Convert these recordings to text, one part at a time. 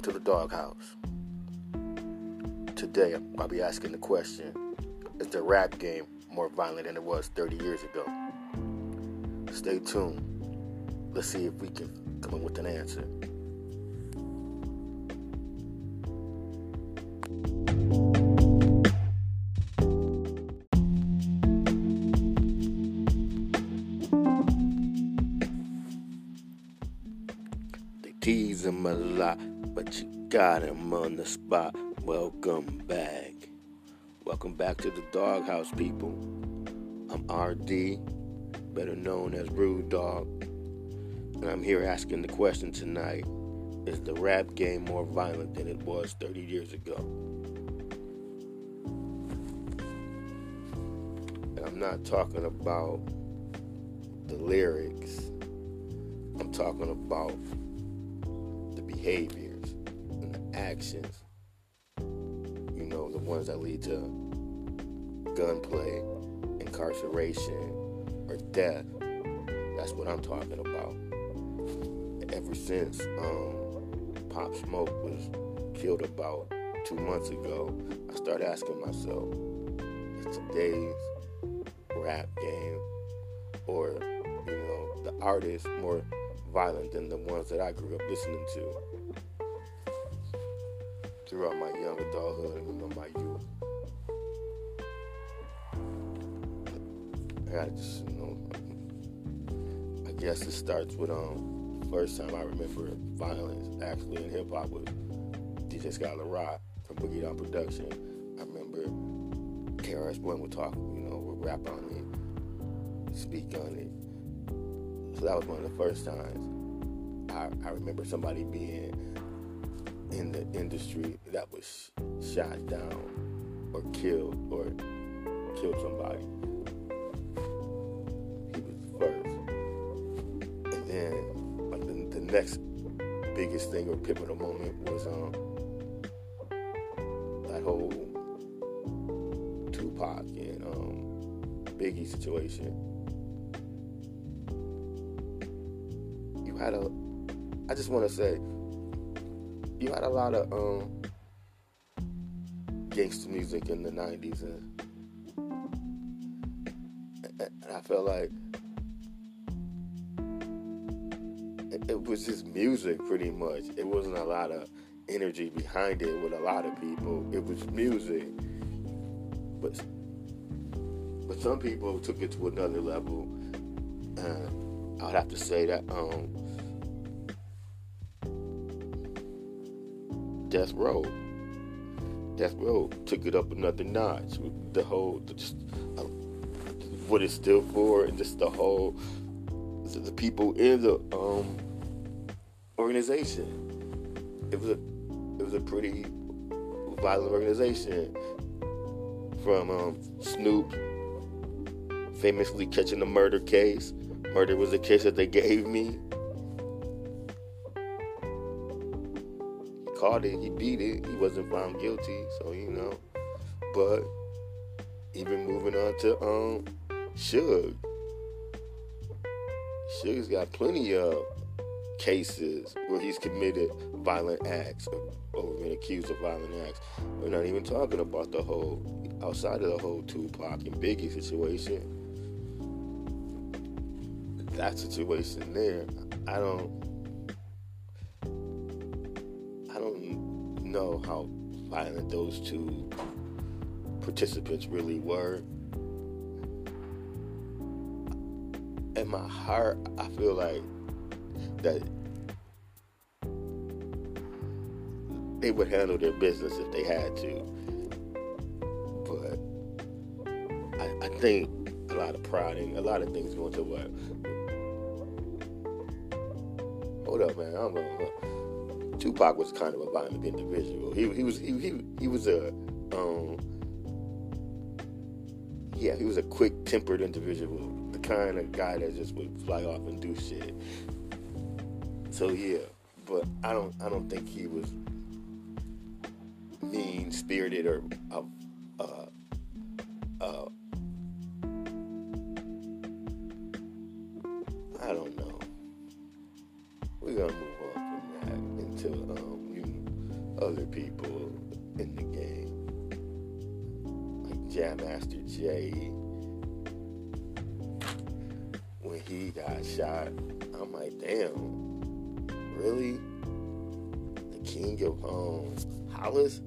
Welcome to the doghouse. Today, I'll be asking the question Is the rap game more violent than it was 30 years ago? Stay tuned. Let's see if we can come up with an answer. They tease him a lot, but you got him on the spot. Welcome back. Welcome back to the doghouse, people. I'm RD, better known as Rude Dog, and I'm here asking the question tonight Is the rap game more violent than it was 30 years ago? And I'm not talking about the lyrics, I'm talking about the the actions. You know, the ones that lead to gunplay, incarceration, or death. That's what I'm talking about. Ever since um, Pop Smoke was killed about two months ago, I started asking myself, is today's rap game or, you know, the artists more violent than the ones that I grew up listening to throughout my young adulthood and my youth. I gotta just, you know, I guess it starts with um first time I remember violence actually in hip hop was DJ Scott La Rock from Boogie Down Production. I remember KRS One would talk, you know, would rap on it, speak on it. So that was one of the first times I, I remember somebody being in the industry that was shot down or killed or killed somebody. He was first. And then like, the, the next biggest thing or pivotal moment was um that whole Tupac and um, Biggie situation. You had a I just want to say you had a lot of um gangster music in the 90s and, and I felt like it, it, was just music pretty much. It wasn't a lot of energy behind it with a lot of people. It was music. But but some people took it to another level. And I'd have to say that um Death Row. Death Row took it up another notch. The whole, just uh, what it stood for, and just the whole, the people in the um, organization. It was a, it was a pretty violent organization. From um, Snoop, famously catching the murder case. Murder was the case that they gave me. Caught it, he beat it, he wasn't found guilty, so you know. But even moving on to um Suge. Suge's got plenty of cases where he's committed violent acts or, or been accused of violent acts. We're not even talking about the whole outside of the whole Tupac and Biggie situation. That situation there, I don't know how violent those two participants really were. In my heart, I feel like that they would handle their business if they had to. But I, I think a lot of pride and a lot of things go to what. Hold up, man. I don't know. Tupac was kind of a violent individual. He he was he he, he was a um yeah, he was a quick tempered individual. The kind of guy that just would fly off and do shit. So yeah, but I don't I don't think he was mean spirited or uh, into um, you other people in the game, like Jam Master Jay. When he got shot, I'm like, damn, really? The king of um, Hollis?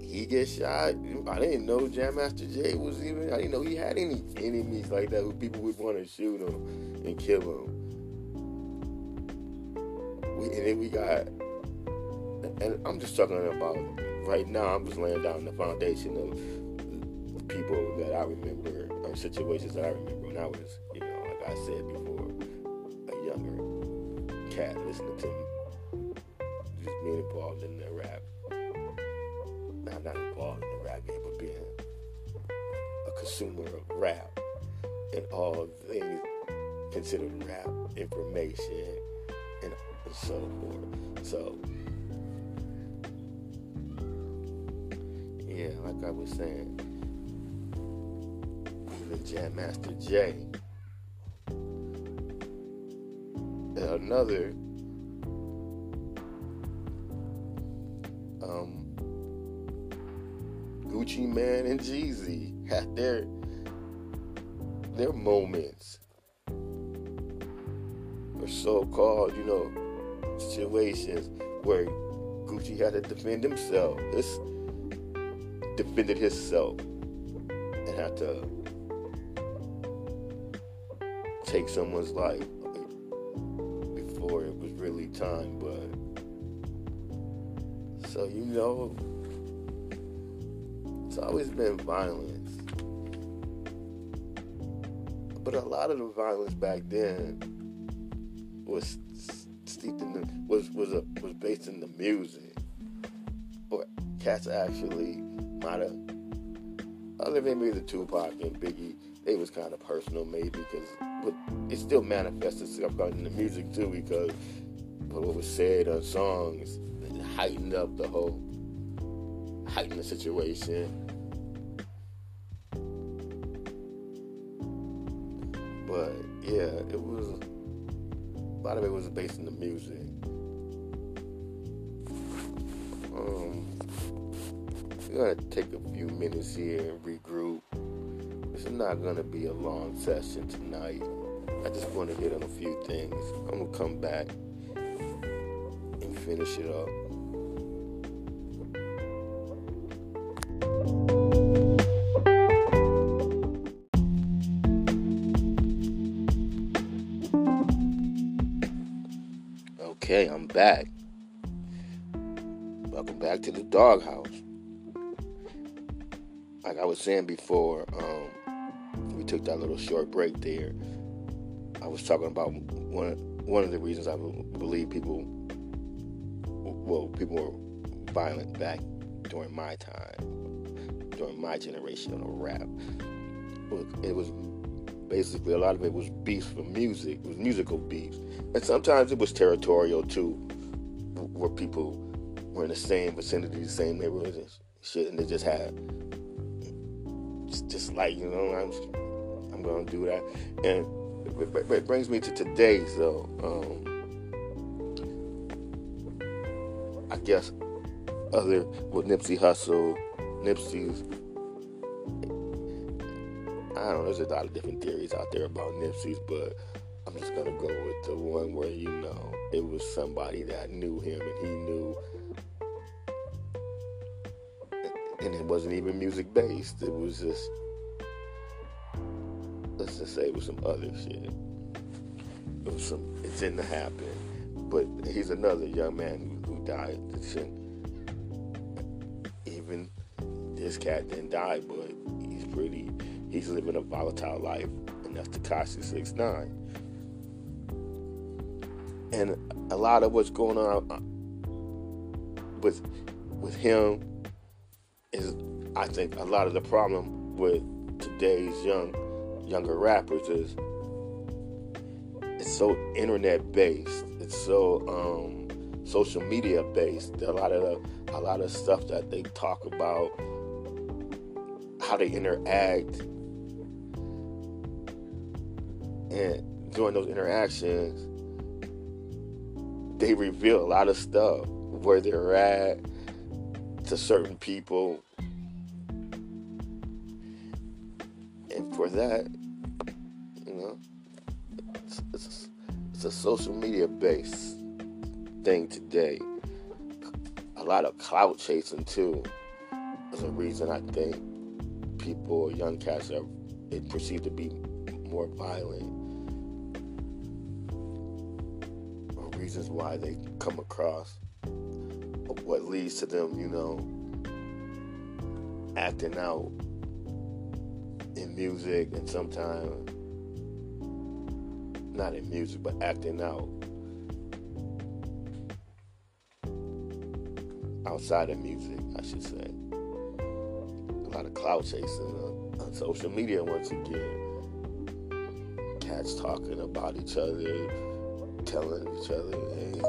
He gets shot. I didn't know Jam Master Jay was even. I didn't know he had any enemies like that who people would want to shoot him and kill him. We, and then we got and I'm just talking about right now. I'm just laying down the foundation of people that I remember or situations that I remember when I was, you know, like I said before, a younger cat listening to me, just being involved in the rap. Now, not involved in the rap game, but being a consumer of rap and all things considered rap information and, and so forth. So yeah, like I was saying, even Jam Master Jay, another um, Gucci Mane and Jeezy had their their moments, or so-called, you know, situations where Gucci had to defend himself. This defended himself and had to take someone's life before it was really time. But so you know, it's always been violence, but a lot of the violence back then was steeped in the was was a, was based in the music, or cats actually might have other than maybe the Tupac and Biggie, they was kind of personal maybe because but it still manifested itself in the music too because what was said on songs heightened up the whole heightened the situation. But yeah, it was a lot of it was based in the music. Um, we're gonna take a few minutes here and regroup. This is not gonna be a long session tonight. I just want to hit on a few things. I'm gonna come back and finish it up. Okay, I'm back. Welcome back to the doghouse like I was saying before, um, we took that little short break there. I was talking about one one of the reasons I believe people, well, people were violent back during my time, during my generation of rap. It was basically a lot of it was beefs for music, it was musical beefs, and sometimes it was territorial too, where people were in the same vicinity, the same neighborhoods and shit, and they just had just, like you know, I'm I'm gonna do that, and it, brings me to today. So um, I guess other with Nipsey Hussle, Nipsey's. I don't know. There's a lot of different theories out there about Nipsey's, but I'm just gonna go with the one where you know it was somebody that knew him and he knew and it wasn't even music based. It was just let's just say it was some other shit. It was some. It's in the happen, but he's another young man who died. Even this cat didn't die, but he's pretty. He's living a volatile life, and that's Tekashi Six Nine. And a lot of what's going on uh, with with him is I think a lot of the problem with today's young younger rappers is it's so internet based. It's so um, social media based. A lot of the, a lot of stuff that they talk about, how they interact, and during those interactions, they reveal a lot of stuff where they're at to certain people. And for that, you know, it's, it's, it's a social media based thing today. A lot of clout chasing too is a reason I think people, young cats, are perceived to be more violent. Reasons why they come across what leads to them, you know, acting out in music and sometimes not in music, but acting out outside of music, I should say. A lot of clout chasing on, on social media once again. Cats talking about each other, telling each other, hey,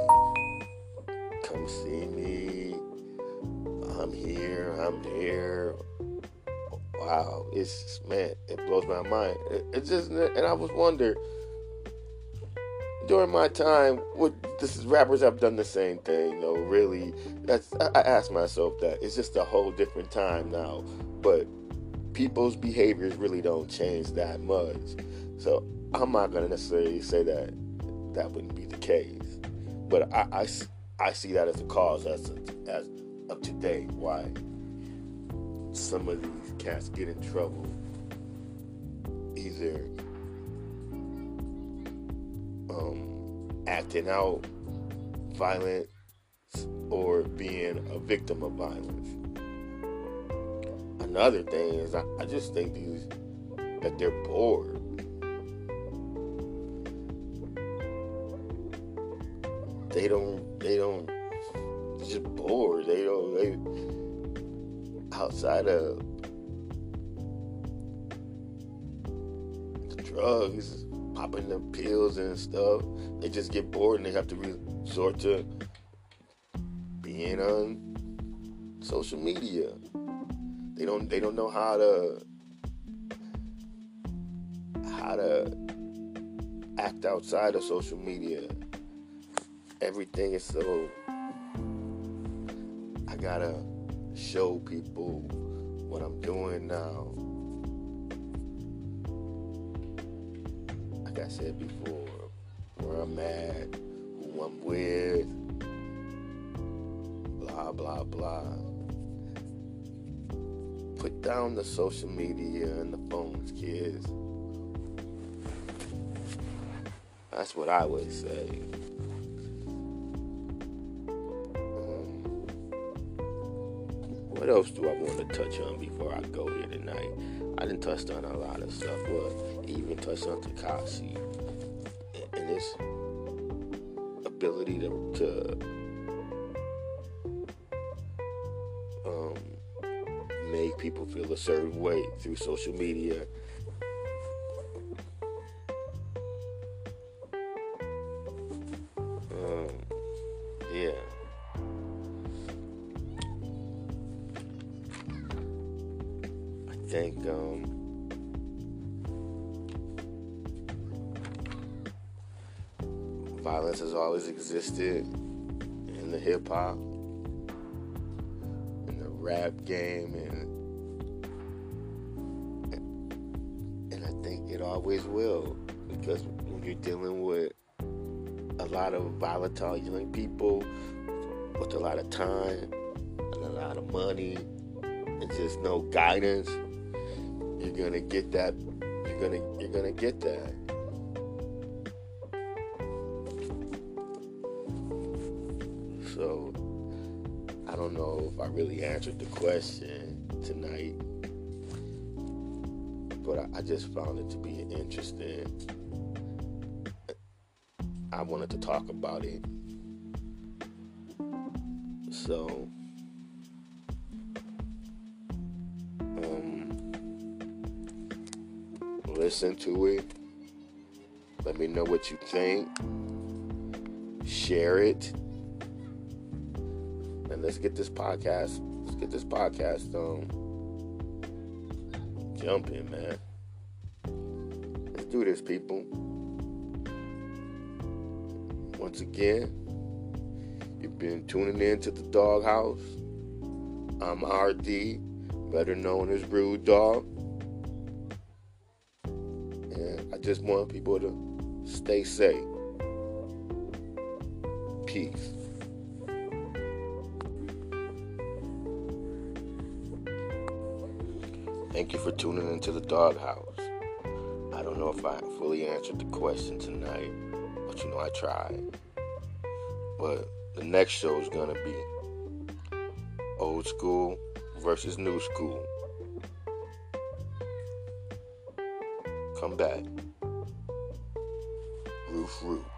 come see me. I'm here, I'm there. Wow, it's man, it blows my mind. It, it just, and I was wondering during my time, would this is rappers have done the same thing? No, really. That's I, I ask myself that. It's just a whole different time now, but people's behaviors really don't change that much. So I'm not gonna necessarily say that that wouldn't be the case, but I I, I see that as a cause as as of today why some of these cats get in trouble either um, acting out violence or being a victim of violence. Another thing is, I, I just think these that they're bored. They don't. They don't. Just bored. They don't. They outside of the drugs popping the pills and stuff. They just get bored and they have to resort to being on social media. They don't they don't know how to how to act outside of social media. Everything is so I gotta show people what I'm doing now. like I said before, where I'm at, who I'm with, blah, blah, blah. Put down the social media and the phones, kids. That's what I would say. What else do I want to touch on before I go here tonight? I didn't touch on a lot of stuff, but even touched on Tekashi and his ability to, to um, make people feel a certain way through social media. Always existed in the hip hop, in the rap game, and and I think it always will because when you're dealing with a lot of volatile young people with a lot of time and a lot of money and just no guidance, you're gonna get that. You're gonna you're gonna get that. I really answered the question tonight, but I, I just found it to be interesting. I wanted to talk about it. So, um, listen to it. Let me know what you think. Share it. Let's get this podcast. Let's get this podcast um jumping, man. Let's do this, people. Once again, You've been tuning in to the Doghouse. I'm RD, better known as Rude Dog. And I just want people to stay safe. Peace. Thank you for tuning into the Doghouse. I don't know if I fully answered the question tonight, but you know I tried. But the next show is gonna be old school versus new school. Come back. Roof out.